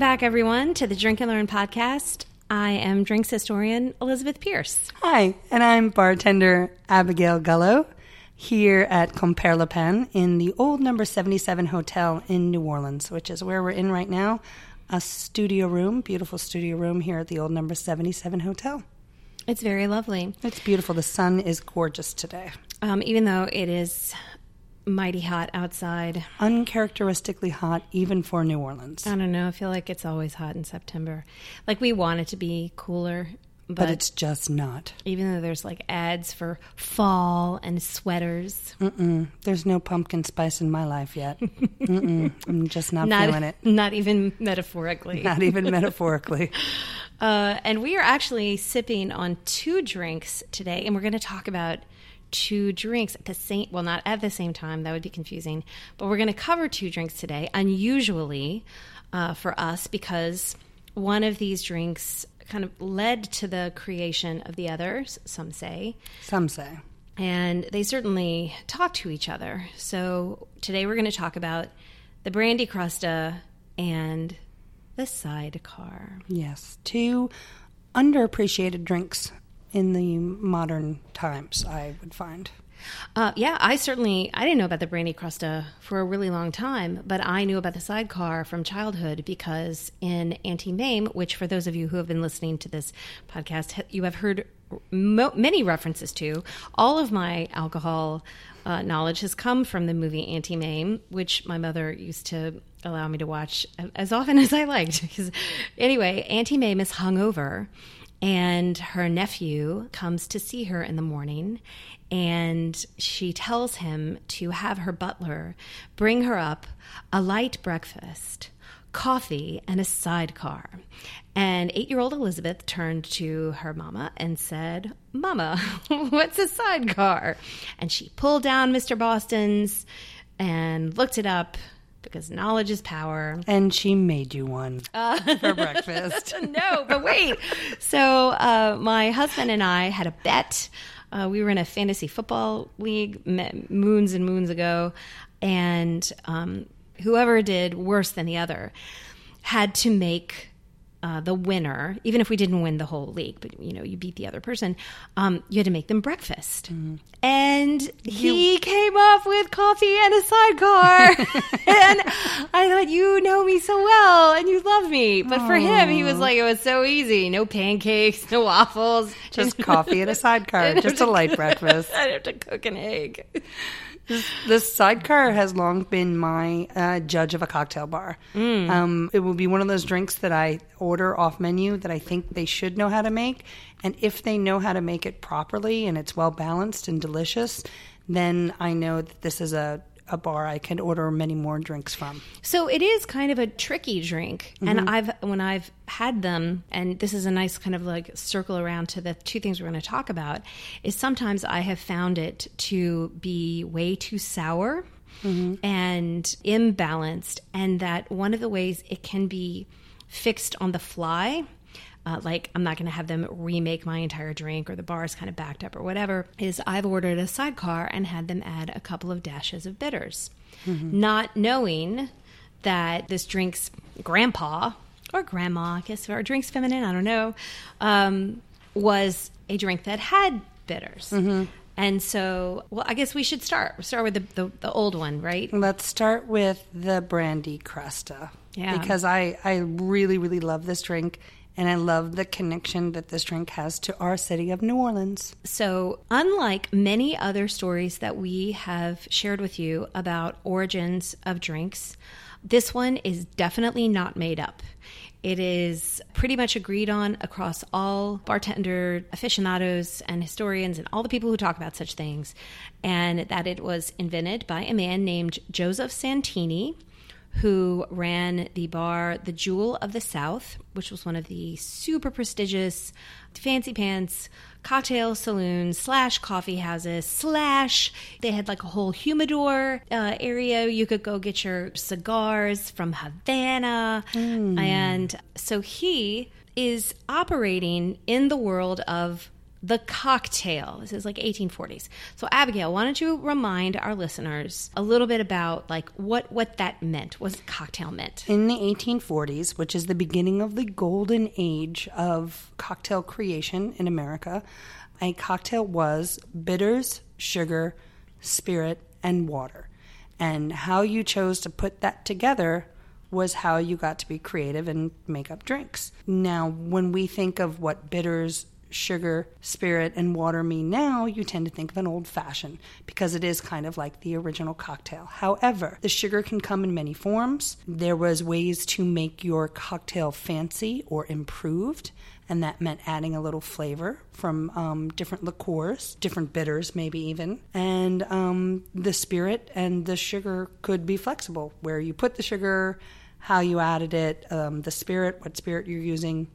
Welcome back, everyone, to the Drink and Learn podcast. I am drinks historian Elizabeth Pierce. Hi, and I'm bartender Abigail Gullo here at Compère Lapin in the old number 77 hotel in New Orleans, which is where we're in right now. A studio room, beautiful studio room here at the old number 77 hotel. It's very lovely. It's beautiful. The sun is gorgeous today. Um, even though it is mighty hot outside. Uncharacteristically hot, even for New Orleans. I don't know. I feel like it's always hot in September. Like we want it to be cooler, but, but it's just not. even though there's like ads for fall and sweaters, Mm-mm. There's no pumpkin spice in my life yet. Mm-mm. I'm just not, not feeling it. not even metaphorically. Not even metaphorically. Uh, and we are actually sipping on two drinks today, and we're going to talk about two drinks at the same well not at the same time that would be confusing but we're going to cover two drinks today unusually uh, for us because one of these drinks kind of led to the creation of the others some say Some say. and they certainly talk to each other so today we're going to talk about the brandy crusta and the sidecar Yes. Two underappreciated drinks in the modern times, I would find. Uh, yeah, I certainly I didn't know about the brandy crusta for a really long time, but I knew about the sidecar from childhood because in Auntie Mame, which for those of you who have been listening to this podcast, you have heard mo- many references to. All of my alcohol uh, knowledge has come from the movie Auntie Mame, which my mother used to allow me to watch as often as I liked. Anyway, Auntie Mame is hungover and her nephew comes to see her in the morning and she tells him to have her butler bring her up a light breakfast coffee and a sidecar. And eight-year-old elizabeth turned to her mama and said mama what's a sidecar? And she pulled down mr boston's and looked it up because knowledge is power And she made you one for breakfast. no, but wait. So uh, my husband and I had a bet. Uh, we were in a fantasy football league moons and moons ago, and um, whoever did worse than the other had to make. Uh, the winner, even if we didn't win the whole league, but you know, you beat the other person, um, you had to make them breakfast. And he came up with coffee and a sidecar. and I thought, you know me so well and you love me. But for him, he was like, it was so easy. No pancakes, no waffles. Just coffee and a sidecar, just a light breakfast. I'd have to cook an egg. This sidecar has long been my uh, judge of a cocktail bar. Um, it will be one of those drinks that I order off menu that I think they should know how to make. And if they know how to make it properly and it's well balanced and delicious, then I know that this is a, a bar I can order many more drinks from. So it is kind of a tricky drink, and mm-hmm. I've when I've had them, and this is a nice kind of like circle around to the two things we're going to talk about. Is sometimes I have found it to be way too sour mm-hmm. and imbalanced, and that one of the ways it can be fixed on the fly. Uh, like I'm not going to have them remake my entire drink or the bar is kind of backed up or whatever. Is I've ordered a sidecar and had them add a couple of dashes of bitters, not knowing that this drink's grandpa or grandma, I guess, or drink's feminine, I don't know, um, was a drink that had bitters. And so, well, I guess we should start. Start with the, the, the old one, right? Let's start with the brandy crusta. Yeah. Because I, I really, really love this drink and I love the connection that this drink has to our city of New Orleans. So, unlike many other stories that we have shared with you about origins of drinks, this one is definitely not made up. It is pretty much agreed on across all bartender aficionados and historians and all the people who talk about such things, and that it was invented by a man named Joseph Santini, who ran the bar The Jewel of the South, which was one of the super prestigious fancy pants cocktail saloons slash coffee houses slash they had like a whole humidor uh, area. You could go get your cigars from havana. And so he is operating in the world of the cocktail. This is like 1840s. So Abigail, why don't you remind our listeners a little bit about like what what that meant? What cocktail meant? In the 1840s, which is the beginning of the golden age of cocktail creation in America, a cocktail was bitters, sugar, spirit, and water. And how you chose to put that together was how you got to be creative and make up drinks. Now, when we think of what bitters, sugar, spirit, and water mean now, you tend to think of an old fashioned because it is kind of like the original cocktail. However, the sugar can come in many forms. There was ways to make your cocktail fancy or improved and that meant adding a little flavor from um, different liqueurs, different bitters, maybe even. And um, the spirit and the sugar could be flexible, where you put the sugar, how you added it, um, the spirit, what spirit you're using,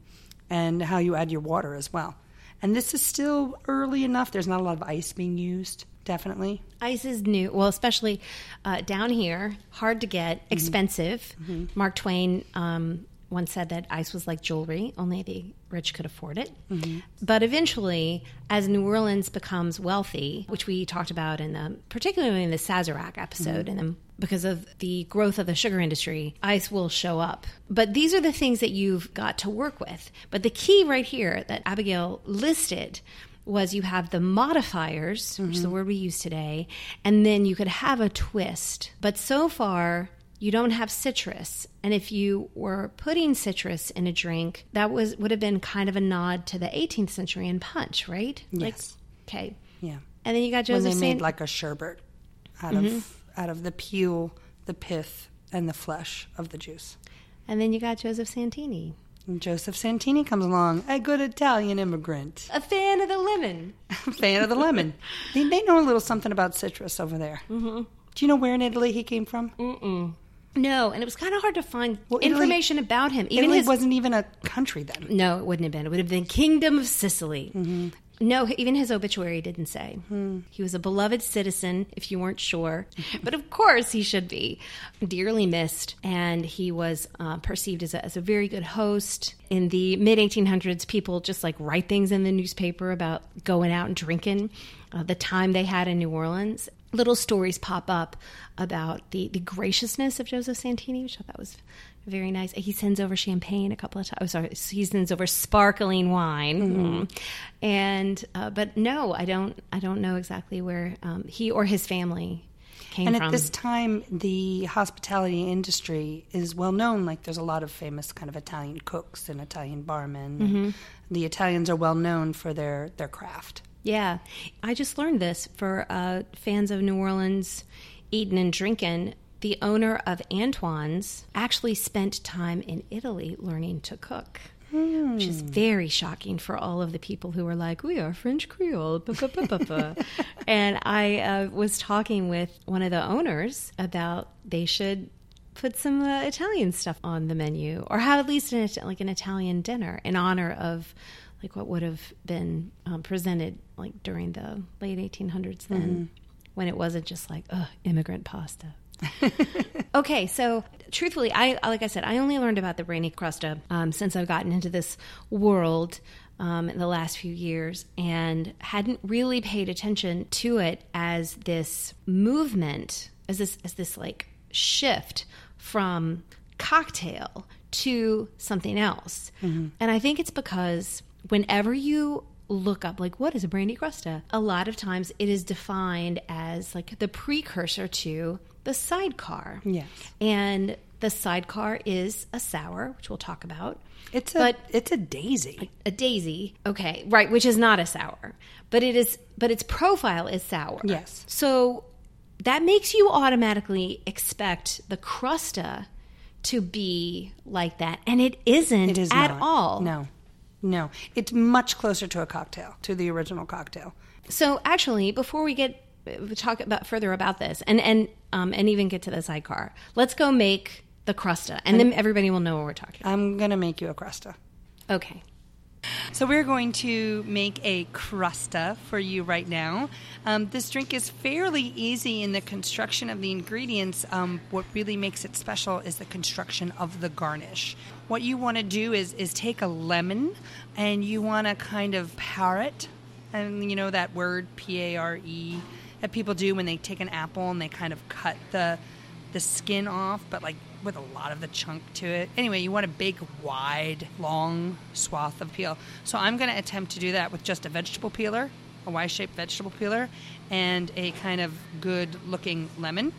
and how you add your water as well. And this is still early enough. There's not a lot of ice being used. Definitely. Ice is new. Well, especially uh, down here, hard to get, mm-hmm. expensive. Mm-hmm. Mark Twain um, once said that ice was like jewelry, only the rich could afford it. Mm-hmm. But eventually, as New Orleans becomes wealthy, which we talked about in the, particularly in the Sazerac episode, mm-hmm. and because of the growth of the sugar industry, ice will show up. But these are the things that you've got to work with. But the key right here that Abigail listed was you have the modifiers, mm-hmm. which is the mm-hmm. word we use today, and then you could have a twist. But so far, you don't have citrus and if you were putting citrus in a drink that was would have been kind of a nod to the 18th century in punch right yes like, okay yeah and then you got joseph when they made like a sherbet out mm-hmm. of out of the peel the pith and the flesh of the juice and then you got joseph santini and Joseph Santini comes along, a good Italian immigrant. A fan of the lemon. a fan of the lemon. They, they, know a little something about citrus over there. Mm-hmm. Do you know where in Italy he came from? Mm-mm. No, and it was kind of hard to find well, information about him. Even Italy his, wasn't even a country then. No, it wouldn't have been. It would have been Kingdom of Sicily. Mm-hmm. No, even his obituary didn't say. Hmm. He was a beloved citizen, if you weren't sure. but of course, he should be. Dearly missed. And he was uh, perceived as a, as a very good host. In the mid 1800s, people just like write things in the newspaper about going out and drinking. Uh, the time they had in New Orleans little stories pop up about the, the graciousness of Joseph Santini, which I thought was very nice. He sends over champagne a couple of times. Oh, sorry, he sends over sparkling wine. Mm-hmm. Mm. And uh, but no, I don't. I don't know exactly where um, he or his family came from. and from. at this time, the hospitality industry is well known. Like there's a lot of famous kind of Italian cooks and Italian barmen. Mm-hmm. The Italians are well known for their their craft. Yeah. I just learned this for uh, fans of New Orleans eating and drinking. The owner of Antoine's actually spent time in Italy learning to cook. Hmm. Which is very shocking for all of the people who are like, we are French Creole. and I uh, was talking with one of the owners about they should put some uh, Italian stuff on the menu or have at least an, like an Italian dinner in honor of like what would have been um, presented like during the late 1800s then mm-hmm. when it wasn't just like ugh, immigrant pasta okay so truthfully i like i said i only learned about the Brandy Crusta um, since i've gotten into this world um, in the last few years and hadn't really paid attention to it as this movement as this as this like shift from cocktail to something else mm-hmm. and i think it's because whenever you look up like what is a brandy crusta? A lot of times it is defined as like the precursor to the sidecar. Yes. And the sidecar is a sour which we'll talk about. It's a but it's a daisy. A, a daisy okay right which is not a sour. But it is but its profile is sour. Yes. So that makes you automatically expect the crusta to be like that. And it isn't it is at not. all. No no, it's much closer to a cocktail, to the original cocktail. So actually, before we get talk about further about this, and and um, and even get to the sidecar, let's go make the crusta, and then everybody will know what we're talking. about. I'm gonna make you a crusta. Okay. So we're going to make a crusta for you right now. Um, this drink is fairly easy in the construction of the ingredients. Um, what really makes it special is the construction of the garnish. What you want to do is is take a lemon and you want to kind of par it and you know that word P A R E that people do when they take an apple and they kind of cut the the skin off, but like with a lot of the chunk to it. Anyway, you want a big, wide, long swath of peel. So I'm going to attempt to do that with just a vegetable peeler, a Y-shaped vegetable peeler, and a kind of good-looking lemon.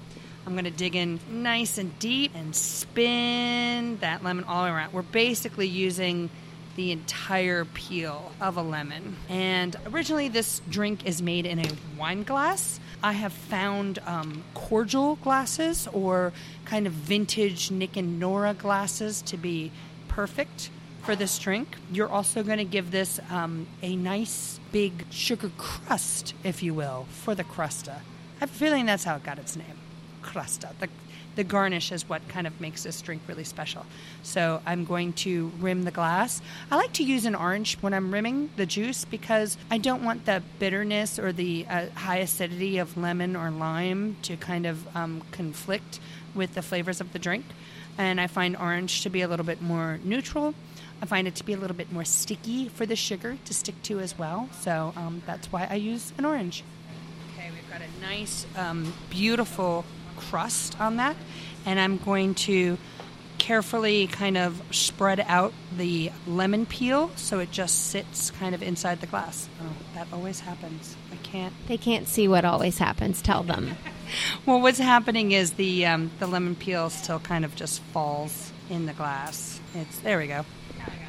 I'm going to dig in nice and deep and spin that lemon all around. We're basically using the entire peel of a lemon. And originally, this drink is made in a wine glass. I have found um, cordial glasses or kind of vintage Nick and Nora glasses to be perfect for this drink. You're also going to give this um, a nice big sugar crust, if you will, for the crusta. I have a feeling that's how it got its name, The the garnish is what kind of makes this drink really special. So I'm going to rim the glass. I like to use an orange when I'm rimming the juice because I don't want the bitterness or the uh, high acidity of lemon or lime to kind of um, conflict with the flavors of the drink. And I find orange to be a little bit more neutral. I find it to be a little bit more sticky for the sugar to stick to as well. So um, that's why I use an orange. Okay, we've got a nice, um, beautiful crust on that, and I'm going to carefully kind of spread out the lemon peel so it just sits kind of inside the glass. Oh, that always happens. I can't. They can't see what always happens. Tell them. well, what's happening is the um, the lemon peel still kind of just falls in the glass. It's there we go.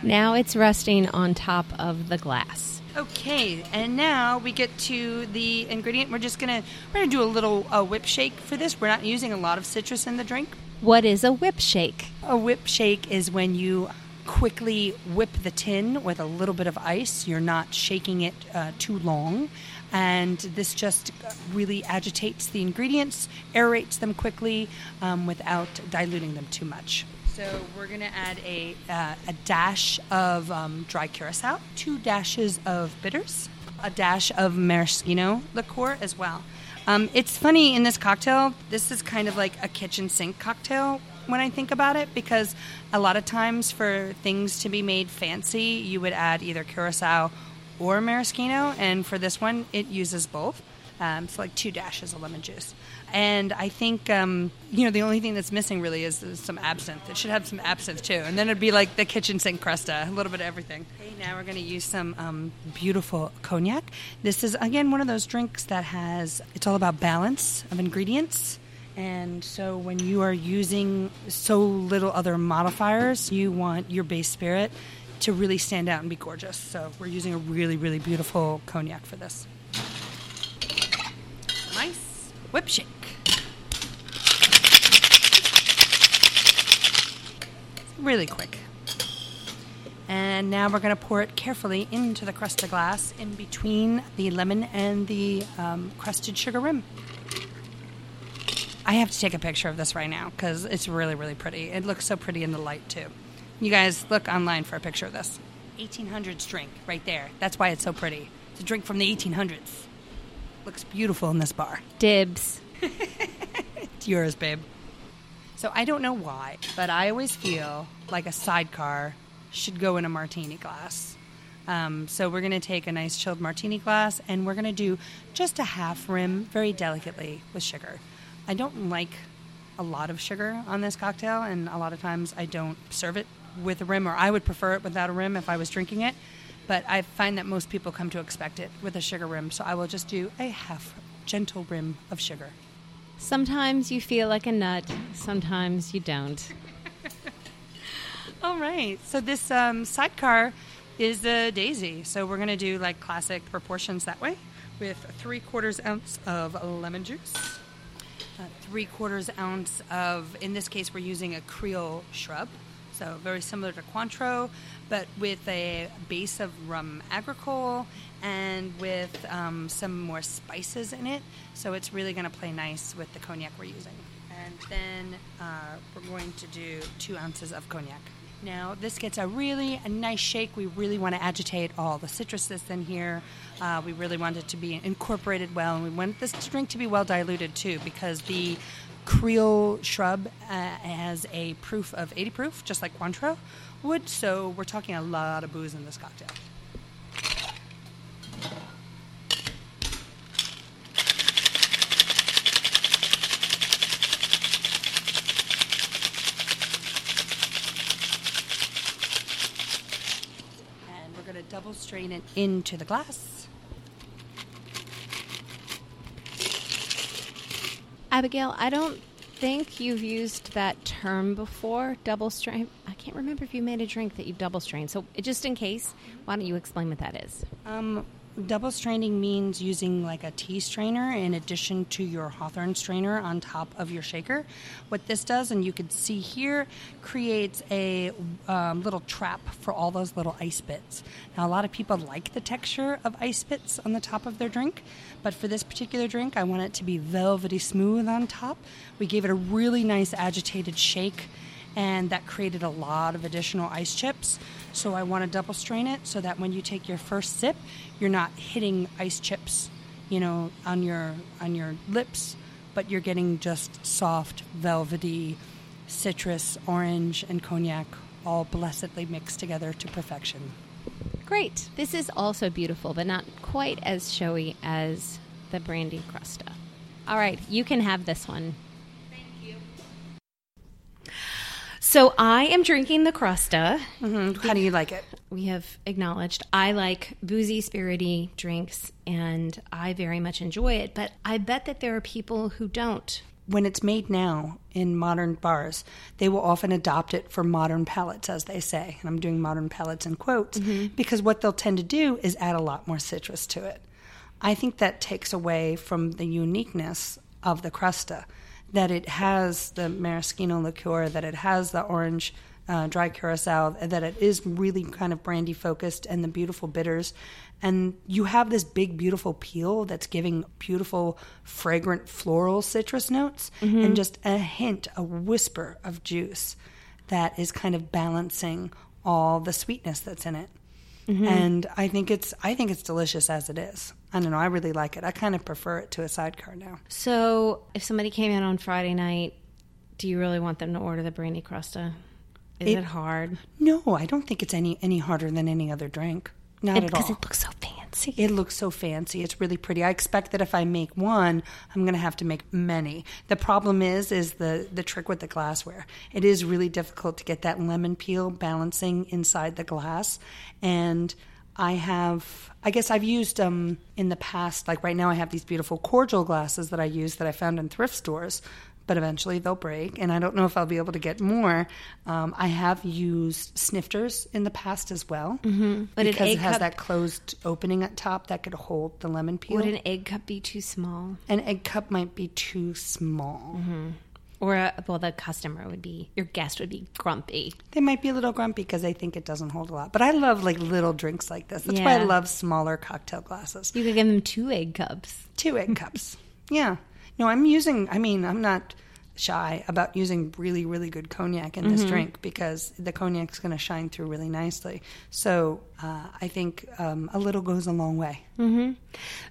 Now it's resting on top of the glass. Okay, and now we get to the ingredient. We're just gonna we're gonna do a little uh, whip shake for this. We're not using a lot of citrus in the drink. What is a whip shake? A whip shake is when you quickly whip the tin with a little bit of ice. You're not shaking it uh, too long. And this just really agitates the ingredients, aerates them quickly um, without diluting them too much. So we're going to add a, uh, a dash of um, dry curacao, two dashes of bitters, a dash of maraschino liqueur as well. Um, it's funny in this cocktail, this is kind of like a kitchen sink cocktail when I think about it because a lot of times for things to be made fancy, you would add either curacao or maraschino, and for this one, it uses both. Um, so like two dashes of lemon juice. And I think, um, you know, the only thing that's missing really is, some absinthe. It should have some absinthe too. And then it'd be like the kitchen sink crusta, a little bit of everything. Okay, now we're going to use some um, beautiful cognac. This is, again, one of those drinks that has, it's all about balance of ingredients. And so when you are using so little other modifiers, you want your base spirit to really stand out and be gorgeous. So we're using a really, really beautiful cognac for this. Nice whip shake. really quick. And now we're going to pour it carefully into the crust glass in between the lemon and the um, crusted sugar rim. I have to take a picture of this right now because it's really, really pretty. It looks so pretty in the light, too. You guys look online for a picture of this. 1800s drink right there. That's why it's so pretty. It's a drink from the 1800s. Looks beautiful in this bar. Dibs. it's yours, babe. So I don't know why, but I always feel like a sidecar should go in a martini glass. Um, so we're going to take a nice chilled martini glass and we're going to do just a half rim very delicately with sugar. I don't like a lot of sugar on this cocktail, and a lot of times I don't serve it with a rim, or I would prefer it without a rim if I was drinking it. But I find that most people come to expect it with a sugar rim, so I will just do a half gentle rim of sugar. Sometimes you feel like a nut, sometimes you don't. All right. So this um, sidecar is the daisy. So we're going to do like classic proportions that way with three quarters ounce of lemon juice, uh, three quarters ounce of, in this case, we're using a Creole shrub. So very similar to Cointreau, but with a base of rum agricole and with um, some more spices in it. So it's really going to play nice with the cognac we're using. And then uh, we're going to do two ounces of cognac. Now, this gets a really a nice shake. We really want to agitate all the citrus that's in here. Uh, we really want it to be incorporated well, and we want this drink to be well diluted too, because the Creole shrub uh, as a proof of 80 proof, just like Cointreau would. So we're talking a lot of booze in this cocktail. And we're going to double strain it into the glass. Abigail, I don't think you've used that term before, double strain. I can't remember if you made a drink that you've double strained. So, just in case, why don't you explain what that is? Um, double straining means using like a tea strainer in addition to your Hawthorne strainer on top of your shaker. What this does, and you can see here, creates a um, little trap for all those little ice bits. Now, a lot of people like the texture of ice bits on the top of their drink, but for this particular drink, I want it to be velvety smooth on top. We gave it a really nice agitated shake and that created a lot of additional ice chips. So I want to double strain it so that when you take your first sip, you're not hitting ice chips, you know, on your on your lips, but you're getting just soft, velvety citrus, orange, and cognac all blessedly mixed together to perfection. Great. This is also beautiful, but not quite as showy as the brandy crusta. All right, you can have this one. So I am drinking the Crusta. Mm-hmm. How do you like it? We have acknowledged I like boozy, spirity drinks, and I very much enjoy it. But I bet that there are people who don't. When it's made now in modern bars, they will often adopt it for modern palates, as they say. And I'm doing modern palates in quotes mm-hmm. because what they'll tend to do is add a lot more citrus to it. I think that takes away from the uniqueness of the Crusta that it has the maraschino liqueur, that it has the orange uh, dry curacao, that it is really kind of brandy focused and the beautiful bitters. And you have this big, beautiful peel that's giving beautiful, fragrant floral citrus notes mm-hmm. and just a hint, a whisper of juice that is kind of balancing all the sweetness that's in it. Mm-hmm. And I think it's I think it's delicious as it is. I don't know. I really like it. I kind of prefer it to a sidecar now. So, if somebody came in on Friday night, do you really want them to order the brandy crusta? Is it, it hard? No, I don't think it's any any harder than any other drink. Not and at all. Because it looks so fancy. It looks so fancy. It's really pretty. I expect that if I make one, I'm going to have to make many. The problem is, is the the trick with the glassware. It is really difficult to get that lemon peel balancing inside the glass, and I have, I guess I've used um in the past. Like right now, I have these beautiful cordial glasses that I use that I found in thrift stores but eventually they'll break. And I don't know if I'll be able to get more. Um, I have used snifters in the past as well, mm-hmm. but because it has cup, that closed opening at top that could hold the lemon peel. Would an egg cup be too small? An egg cup might be too small. Mm-hmm. Or, uh, well, the customer would be, your guest would be grumpy. They might be a little grumpy because they think it doesn't hold a lot. But I love like little drinks like this. That's yeah. why I love smaller cocktail glasses. You could give them two egg cups. Two egg cups. Yeah. No, I'm using, I mean, I'm not shy about using really, really good cognac in this mm-hmm. drink because the cognac's going to shine through really nicely. So uh, I think um, a little goes a long way. Mm-hmm.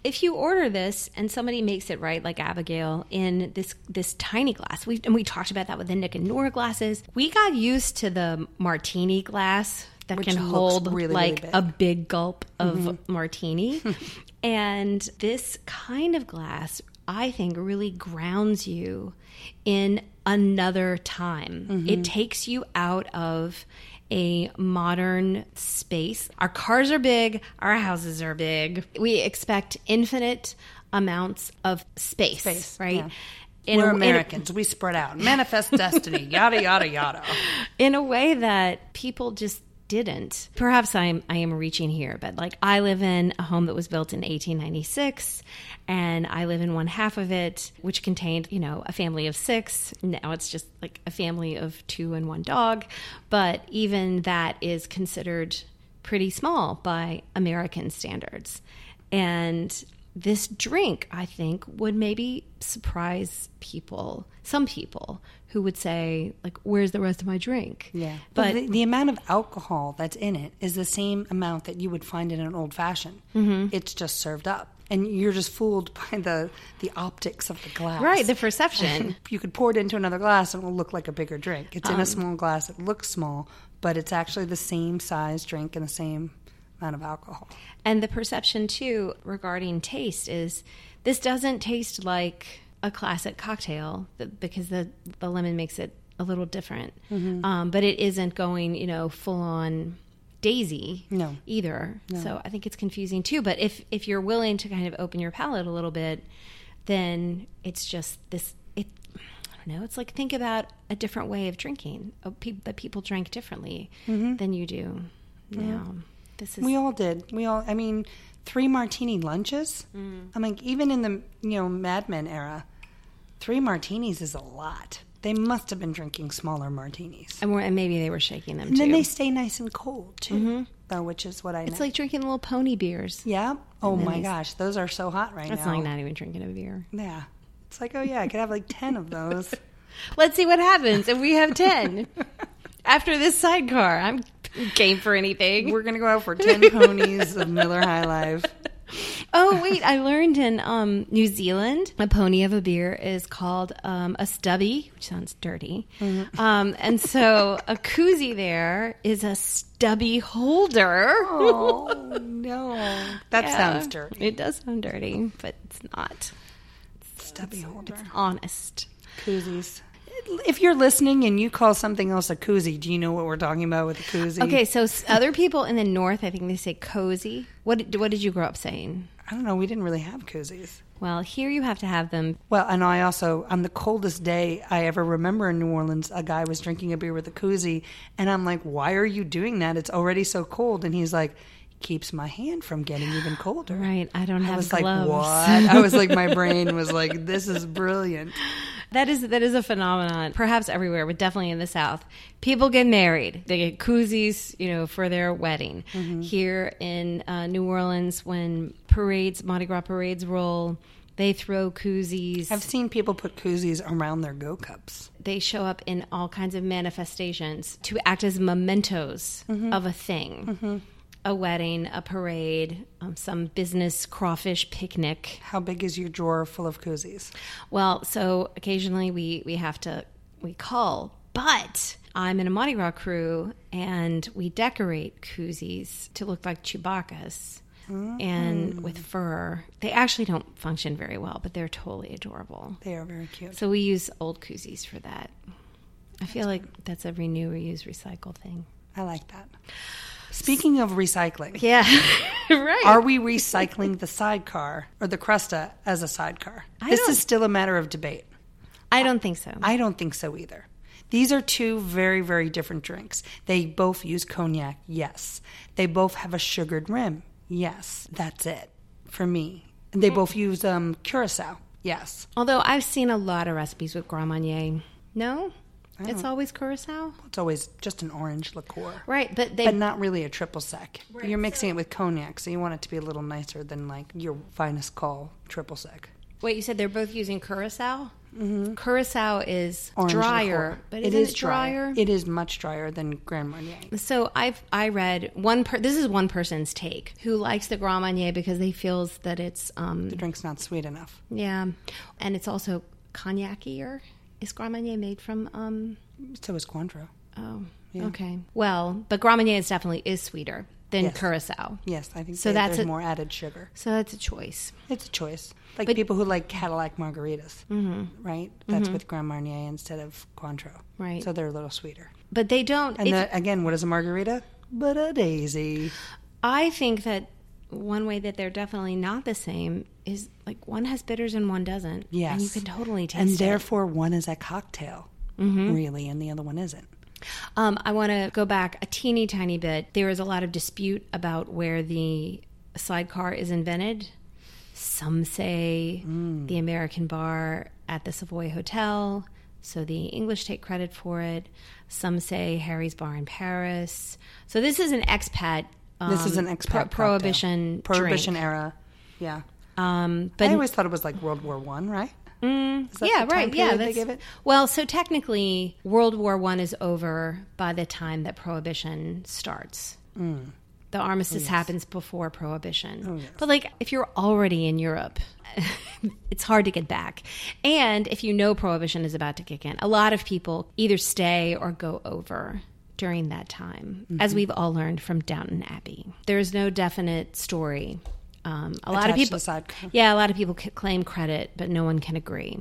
If you order this and somebody makes it right, like Abigail, in this this tiny glass, we and we talked about that with the Nick and Nora glasses. We got used to the martini glass that Which can hold really, like really big. a big gulp of mm-hmm. martini. and this kind of glass I think really grounds you in another time. Mm-hmm. It takes you out of a modern space. Our cars are big, our houses are big. We expect infinite amounts of space, space right? Yeah. In We're a, Americans. A, we spread out. Manifest destiny. Yada yada yada. In a way that people just didn't. Perhaps I'm I am reaching here, but like I live in a home that was built in 1896 and I live in one half of it which contained, you know, a family of 6. Now it's just like a family of 2 and one dog, but even that is considered pretty small by American standards. And this drink, I think, would maybe surprise people, some people who would say, like, where's the rest of my drink? Yeah. But the, the amount of alcohol that's in it is the same amount that you would find in an old fashioned. Mm-hmm. It's just served up. And you're just fooled by the, the optics of the glass. Right, the perception. you could pour it into another glass and it will look like a bigger drink. It's um, in a um, small glass, it looks small, but it's actually the same size drink and the same amount of alcohol. And the perception, too, regarding taste is this doesn't taste like a classic cocktail because the, the lemon makes it a little different. Mm-hmm. Um, but it isn't going, you know, full on Daisy No. either. So I think it's confusing too. But if if you're willing to kind of open your palate a little bit, then it's just this. It I don't know. It's like think about a different way of drinking. uh, pe- That people drank differently than you do now. This is We all did. We all. I mean, three martini lunches. Mm. I'm like, even in the you know Mad Men era, three martinis is a lot. They must have been drinking smaller martinis, and, and maybe they were shaking them too. and too. then they stay nice and cold too. Though, which is what I. it's know. like drinking little pony beers. yeah. Oh my gosh, those are so hot right That's now. like not even drinking a beer. Yeah. It's like, oh yeah, I could have like ten of those. Let's see what happens if we have 10. After this sidecar, I'm game for anything. We're gonna go out for ten ponies of Miller High Life. Oh, wait, I learned in um, New Zealand, a pony of a beer is called um, a stubby, which sounds dirty. Um, and so a koozie there is a stubby holder. Oh no, that Yeah. sounds dirty. It does sound dirty, but it's not. Stubby holder. It's honest. Koozies. If you're listening and you call something else a koozie, do you know what we're talking about with a koozie? Okay, so other people in the north, I think they say cozy. What did- what did you grow up saying? I don't know. We didn't really have koozies. Well, here you have to have them. Well, and I also, on the coldest day I ever remember in New Orleans, a guy was drinking a beer with a koozie, and I'm like, "Why are you doing that? It's already so cold." And he's like, "Keeps my hand from getting even colder." Right, I don't I have was like, "What?" I was like, my brain was like, "This is brilliant." That is that is a phenomenon, perhaps everywhere, but definitely in the South. People get married; they get koozies, you know, for their wedding. Mm-hmm. Here in uh, New Orleans, when parades, Mardi Gras parades roll, they throw koozies. I've seen people put koozies around their go cups. they show up in all kinds of manifestations to act as mementos Mm-hmm. of a thing. A wedding, a parade, um, some business crawfish picnic. How big is your drawer full of koozies? Well, so occasionally we we have to we call, but I'm in a Mardi Gras crew and we decorate koozies to look like Chewbacca's. And with fur, they actually don't function very well, but they're totally adorable. They are very cute. So we use old koozies for that. I feel like that's a renew, reuse, recycle thing. I like that. Speaking of recycling, Yeah, right. are we recycling the sidecar or the Crusta as a sidecar? I this is still a matter of debate. I don't think so. I don't think so either. These are two very, very different drinks. They both use cognac, yes. They both have a sugared rim, yes. That's it for me. And they both use um, curacao, yes. Although I've seen a lot of recipes with Grand Marnier. No, it's always curacao. It's always just an orange liqueur. Right, but they But not really a triple sec. You're mixing it with cognac, so you want it to be a little nicer than like your finest call triple sec. wait. You said they're both using curacao. Mm-hmm. Curacao is Orange drier, but it is it drier? It is much drier than Grand Marnier. So I've I read one. Per, this is one person's take who likes the Grand Marnier because they feels that it's um The drink's not sweet enough. yeah, and it's also cognacier. Is Grand Marnier made from um So is Cointreau. Oh, okay. Well, but Grand Marnier is definitely is sweeter than Yes. curacao. Yes, I think So they- that's there's a- more added sugar. So that's a choice. It's a choice. Like But- people who like Cadillac margaritas, mm-hmm. right? That's with Grand Marnier instead of Cointreau. Right. So they're a little sweeter. But they don't. And the, again, what is a margarita? But a daisy. I think that one way that they're definitely not the same is like one has bitters and one doesn't. Yes. And you can totally taste And it. Mm-hmm. therefore, one is a cocktail, really, and the other one isn't. Um, I want to go back a teeny tiny bit. There is a lot of dispute about where the sidecar is invented. Some say the American bar at the Savoy Hotel, so the English take credit for it. Some say Harry's Bar in Paris. So this is an expat. Um, This is an expat pro- prohibition prohibition drink. era. Yeah, Um, but I always thought it was like World War One, right? Mm, yeah, right. Yeah, they it? well. So technically, World War One is over by the time that Prohibition starts. The armistice happens before Prohibition. Mm. Oh, yes. But like, if you're already in Europe, it's hard to get back. And if you know Prohibition is about to kick in, a lot of people either stay or go over during that time, Mm-hmm. as we've all learned from Downton Abbey. There's no definite story. Um, a lot of people, yeah, a lot of people c- claim credit, but no one can agree.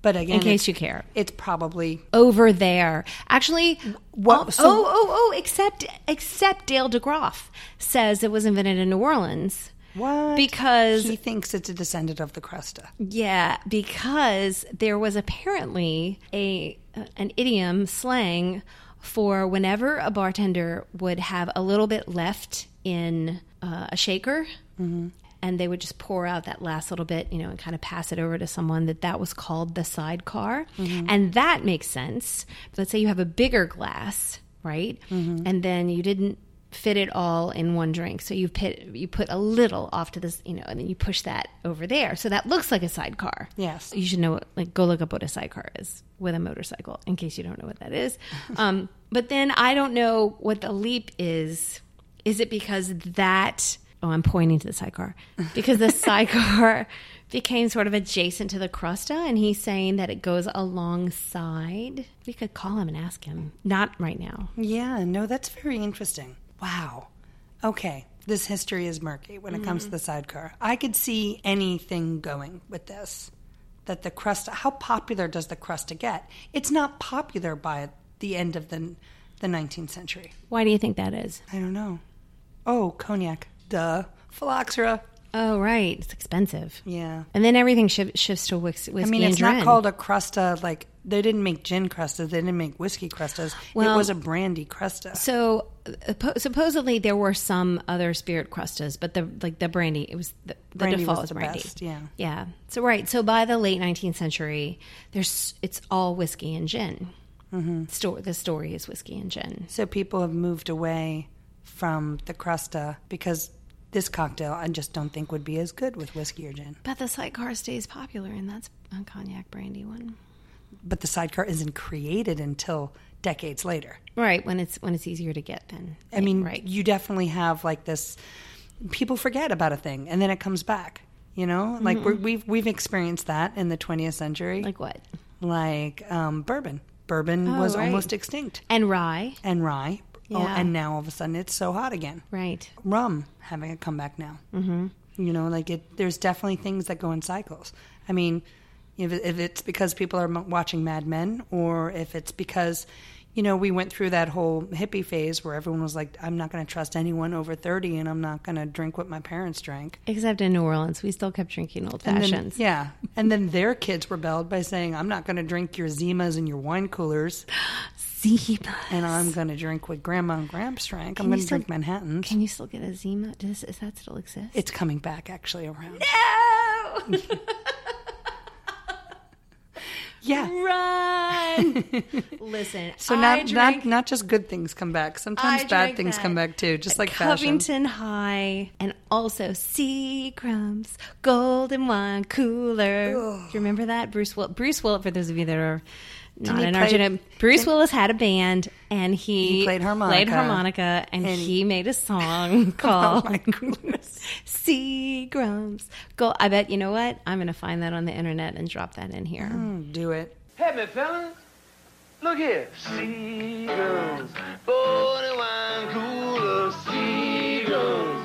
But again, in case you care. it's probably over there. Actually, What- oh, so- oh, oh, oh, except except Dale DeGroff says it was invented in New Orleans. what Because he thinks it's a descendant of the Crusta. yeah, because there was apparently a an idiom slang for whenever a bartender would have a little bit left in uh, a shaker. Mm-hmm. And they would just pour out that last little bit, you know, and kind of pass it over to someone. That that was called the sidecar, mm-hmm. and that makes sense. Let's say you have a bigger glass, right? Mm-hmm. And then you didn't fit it all in one drink. So you put you put a little off to this, you know, and then you push that over there. So that looks like a sidecar. Yes. You should know what, like go look up what a sidecar is with a motorcycle in case you don't know what that is. um, but then I don't know what the leap is. Is it because that oh I'm pointing to the sidecar. Because the sidecar became sort of adjacent to the Crusta and he's saying that it goes alongside. We could call him and ask him. Not right now. Yeah, no, that's very interesting. Wow. Okay, this history is murky when it comes to the sidecar. I could see anything going with this. That the Crusta, how popular does the Crusta get? It's not popular by the end of the the 19th century. Why do you think that is? I don't know. Oh, cognac. Duh. Phylloxera. Oh, right. It's expensive. Yeah. And then everything shif- shifts to whis- whiskey I mean, it's not called a Crusta like they didn't make gin crustas. They didn't make whiskey crustas. Well- it was a brandy Crusta. So uh, supposedly there were some other spirit crustas, but the like the brandy it was the, the Brandy default was the brandy. best, yeah. yeah. So right. So by the late 19th century, there's it's all whiskey and gin. Mm-hmm. Sto- the story is whiskey and gin. So people have moved away from the Crusta because this cocktail I just don't think would be as good with whiskey or gin. But the sidecar stays popular, and that's a cognac brandy one. But the sidecar isn't created until decades later. Right when it's when it's easier to get. Then I mean, right. you definitely have like this. People forget about a thing and then it comes back. You know, like we're, we've we've experienced that in the 20th century, like what? like um, bourbon. Bourbon Oh, was right. almost extinct, And rye. and rye. Oh, Yeah. and now all of a sudden it's so hot again. Right. rum having a comeback now. Mm-hmm. You know, like it. There's definitely things that go in cycles. I mean, if, it- if it's because people are watching Mad Men, or if it's because, you know, we went through that whole hippie phase where everyone was like, "I'm not going to trust anyone over 30, and I'm not going to drink what my parents drank." Except in New Orleans, we still kept drinking old And then, fashions. yeah, and then their kids rebelled by saying, "I'm not going to drink your Zimas and your wine coolers, Zima. and I'm going to drink what Grandma and Gramps drank. I'm going to drink Manhattans." Can you still get a Zima? Does, does that still exist? It's coming back actually around. no! Yeah. Run! Listen, So not drank, not not just good things come back. Sometimes I bad things that come back too, just like fashion. Covington High and also Seagram's Golden Wine Cooler. Do you remember that? Bruce Will- Bruce Willis, for those of you that are not he in play- Argentina, Bruce Willis had a band and he, He played harmonica. played harmonica and, And- he made a song Oh called my goodness. Seagram's Gold. I bet, you know what? I'm going to find that on the internet and drop that in here. Mm, Do it. Hey, me fellas, look here. Seagulls, golden wine cooler, seagulls,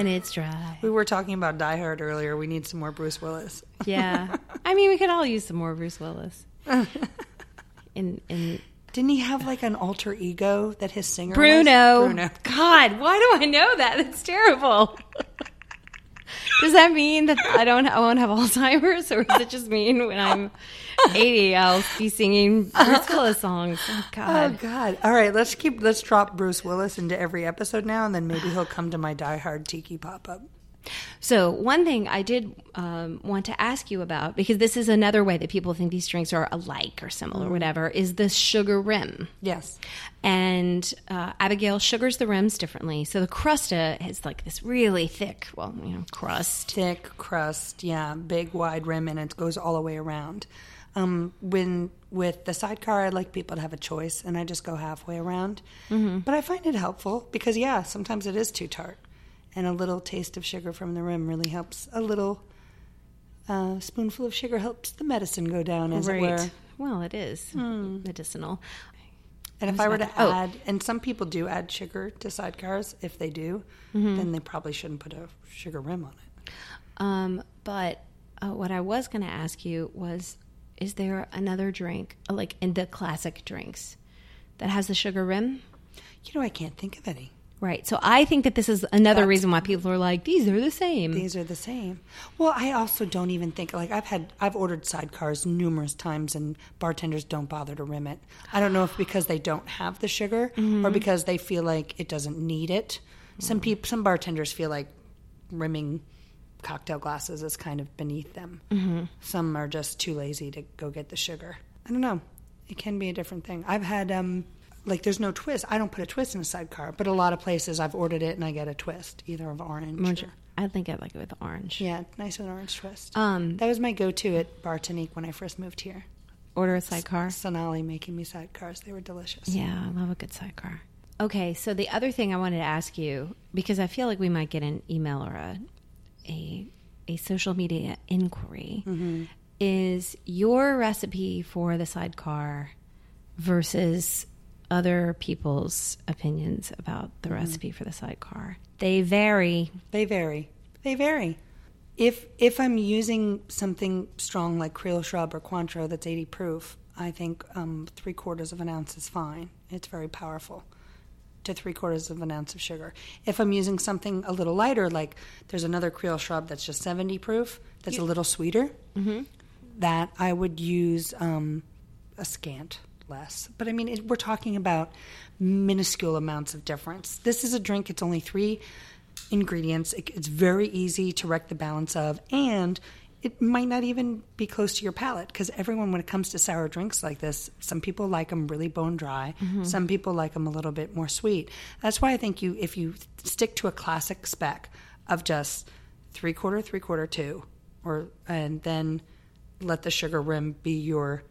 And it's dry. We were talking about Die Hard earlier. We need some more Bruce Willis. Yeah. I mean, we could all use some more Bruce Willis. In in Didn't he have like an alter ego that his singer Bruno. Bruno. God, why do I know that? That's terrible. Does that mean that I don't I won't have Alzheimer's or does it just mean when I'm 80 I'll be singing Bruce Willis songs? Oh Oh god. God! All right, let's keep let's drop Bruce Willis into every episode now, and then maybe he'll come to my Die Hard Tiki pop up. So, one thing I did um, want to ask you about, because this is another way that people think these drinks are alike or similar, or whatever, is the sugar rim. Yes. And uh, Abigail sugars the rims differently. So the crusta is like this really thick, well, you know, crust. thick crust, yeah, big wide rim, and it goes all the way around. Um, when with the sidecar, I like people to have a choice, and I just go halfway around. Mm-hmm. But I find it helpful because yeah, sometimes it is too tart, and a little taste of sugar from the rim really helps. A little uh, spoonful of sugar helps the medicine go down, as it were. Well, it is medicinal. And if I were to oh. add, and some people do add sugar to sidecars, if they do, Mm-hmm. then they probably shouldn't put a sugar rim on it. Um, but uh, what I was going to ask you was, is there another drink, like in the classic drinks, that has the sugar rim? You know, I can't think of any. Right. So I think that this is another reason why people are like, these are the same. These are the same. Well, I also don't even think like I've had I've ordered sidecars numerous times and bartenders don't bother to rim it. I don't know if because they don't have the sugar or because they feel like it doesn't need it. Some people some bartenders feel like rimming cocktail glasses is kind of beneath them. Mm-hmm. Some are just too lazy to go get the sugar. I don't know. It can be a different thing. I've had um like there's no twist. I don't put a twist in a sidecar, but a lot of places I've ordered it and I get a twist, either of orange. Orange- or- I think I like it with orange. yeah, nice with orange twist. Um, that was my go-to at Bar Tonique when I first moved here. order a sidecar. Sonali making me sidecars. They were delicious. Yeah, I love a good sidecar. Okay, so the other thing I wanted to ask you because I feel like we might get an email or a a, a social media inquiry is your recipe for the sidecar versus other people's opinions about the recipe for the sidecar. They vary. They vary. They vary. If if I'm using something strong like Creole shrub or Cointreau that's 80 proof, I think um, three quarters of an ounce is fine. It's very powerful. To three quarters of an ounce of sugar. If I'm using something a little lighter, like there's another Creole shrub that's just 70 proof, that's a little sweeter, that I would use um, a scant less. But I mean, it, we're talking about minuscule amounts of difference. This is a drink, it's only three ingredients. It, it's very easy to wreck the balance of, and it might not even be close to your palate because everyone, when it comes to sour drinks like this, some people like them really bone dry. Mm-hmm. Some people like them a little bit more sweet. That's why I think you, if you stick to a classic spec of just three quarter, three quarter, two, or and then let the sugar rim be your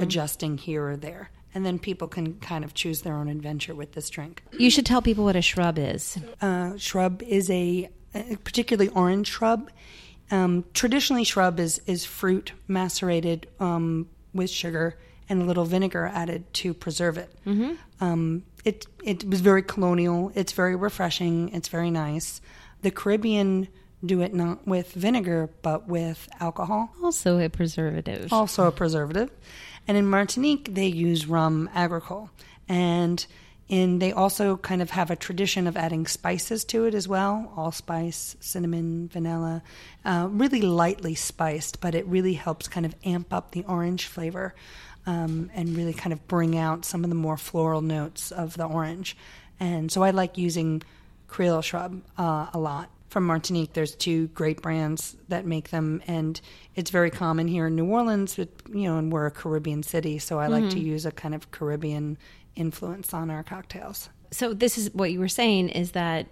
adjusting here or there. And then people can kind of choose their own adventure with this drink. You should tell people what a shrub is. Uh, shrub is a, a particularly orange shrub. Um, traditionally, shrub is, is fruit macerated um, with sugar and a little vinegar added to preserve it. Mm-hmm. Um, it it was very colonial. It's very refreshing. It's very nice. The Caribbean do it not with vinegar but with alcohol Also a preservative. also a preservative. And in Martinique, they use rum agricole. And in they also kind of have a tradition of adding spices to it as well allspice, cinnamon, vanilla, uh, really lightly spiced, but it really helps kind of amp up the orange flavor um, and really kind of bring out some of the more floral notes of the orange. And so I like using Creole shrub uh, a lot. From Martinique, there's two great brands that make them, and it's very common here in New Orleans. But, you know, and we're a Caribbean city, so I like to use a kind of Caribbean influence on our cocktails. so this is what you were saying is that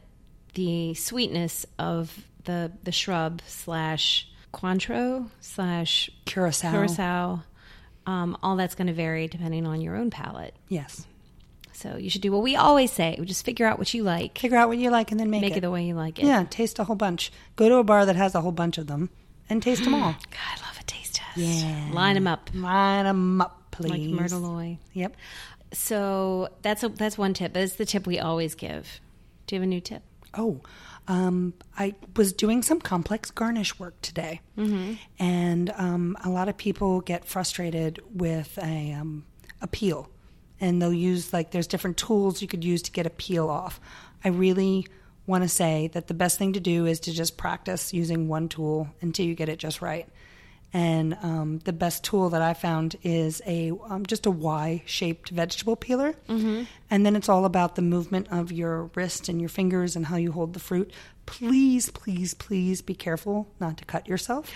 the sweetness of the the shrub slash Cointreau slash Curacao, curacao, um, all that's going to vary depending on your own palate. yes. So you should do what we always say: just figure out what you like, Figure out what you like and then make, it make it. it. the way you like it. Yeah, taste a whole bunch. Go to a bar that has a whole bunch of them and taste them all. God, I love a taste test. Yeah. line them up Line them up, please. like. Myrtleoy. Yep. So that's a, that's one tip. That's the tip we always give. Do you have a new tip? Oh, um, I was doing some complex garnish work today, mm-hmm. and um, a lot of people get frustrated with a um, a peel, and they'll use like there's different tools you could use to get a peel off. I really want to say that the best thing to do is to just practice using one tool until you get it just right. And um, the best tool that I found is a um, just a Y-shaped vegetable peeler, mm-hmm. and then it's all about the movement of your wrist and your fingers and how you hold the fruit. Please, please, please be careful not to cut yourself,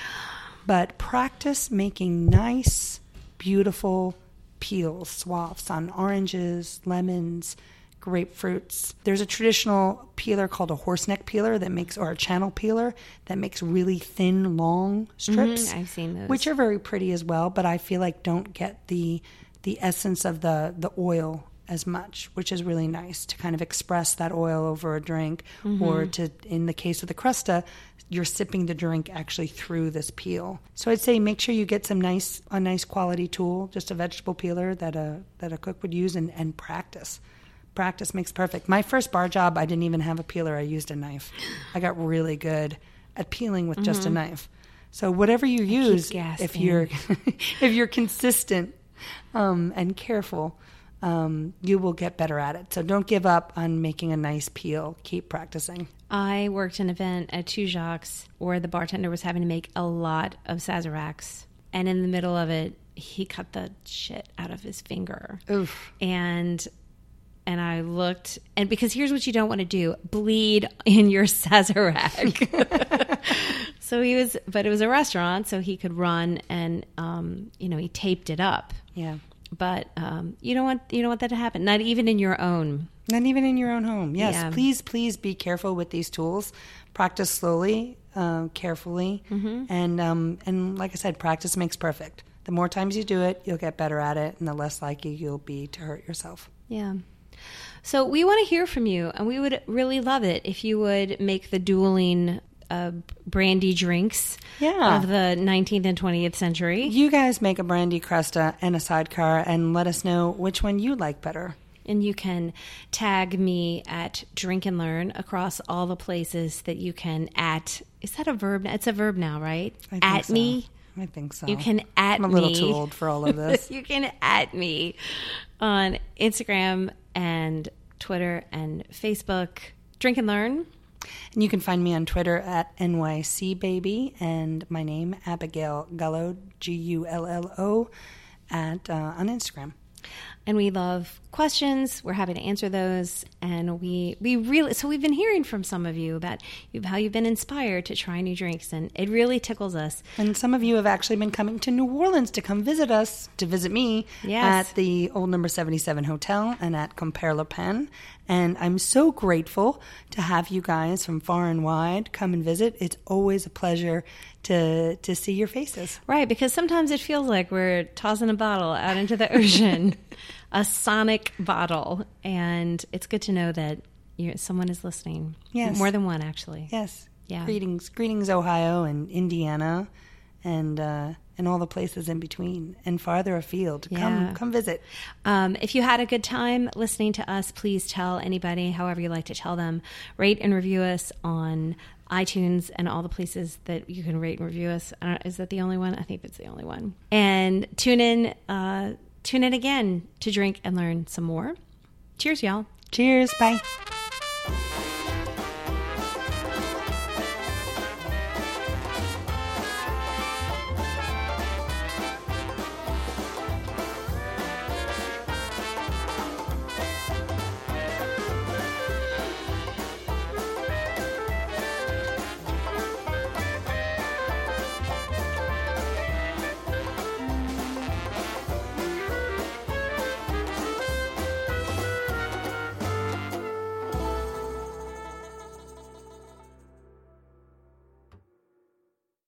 but practice making nice, beautiful peels, swaths on oranges, lemons, grapefruits. There's a traditional peeler called a horseneck peeler that makes, or a channel peeler that makes really thin, long strips. Mm-hmm, I've seen those. which are very pretty as well. But I feel like don't get the the essence of the the oil as much, which is really nice to kind of express that oil over a drink. Or to, in the case of the crusta, you're sipping the drink actually through this peel. So I'd say make sure you get some nice, a nice quality tool, just a vegetable peeler that a that a cook would use, and, and practice. Practice makes perfect. My first bar job, I didn't even have a peeler. I used a knife. I got really good at peeling with just a knife. So whatever you use, if you're if you're consistent um, and careful, um, you will get better at it. So don't give up on making a nice peel. Keep practicing. I worked an event at Tujague's where the bartender was having to make a lot of Sazeracs. And in the middle of it, he cut the shit out of his finger. Oof. And and I looked and because here's what you don't want to do, bleed in your Sazerac. so he was but it was a restaurant, so he could run and um, you know, he taped it up. Yeah. But um, you don't want you don't want that to happen. Not even in your own. Not even in your own home. Yes. Yeah. Please, please be careful with these tools. Practice slowly, uh, carefully, and um, and like I said, practice makes perfect. The more times you do it, you'll get better at it, and the less likely you'll be to hurt yourself. Yeah. So we want to hear from you, and we would really love it if you would make the dueling uh, brandy drinks Yeah. of the 19th and 20th century. You guys make a brandy crusta and a sidecar, and let us know which one you like better. And you can tag me at Drink and Learn across all the places that you can at. Is that a verb? It's a verb now, right? I think At so. me. I think so. You can at me. I'm a little me. too old for all of this. you can at me on Instagram and Twitter and Facebook. Drink and Learn. And you can find me on Twitter at NYCBaby and my name, Abigail Gullo, G U L L O, at uh, on Instagram. And we love questions. We're happy to answer those, and we we really so we've been hearing from some of you about how you've been inspired to try new drinks, and it really tickles us. And some of you have actually been coming to New Orleans to come visit us, to visit me Yes. at the old number 77 hotel and at Compère Lapin. And I'm so grateful to have you guys from far and wide come and visit. It's always a pleasure to to see your faces. Right, because sometimes it feels like we're tossing a bottle out into the ocean, a sonic bottle, and it's good to know that you're, someone is listening. Yes. more than one actually. Yes. Yeah. Greetings, greetings, Ohio and Indiana, and uh, and all the places in between and farther afield. Yeah. Come, come visit. Um, if you had a good time listening to us, please tell anybody, however you like to tell them. Rate and review us on iTunes and all the places that you can rate and review us. Is that the only one? I think it's the only one. And tune in, uh, tune in again to drink and learn some more. Cheers, y'all. Cheers. Bye.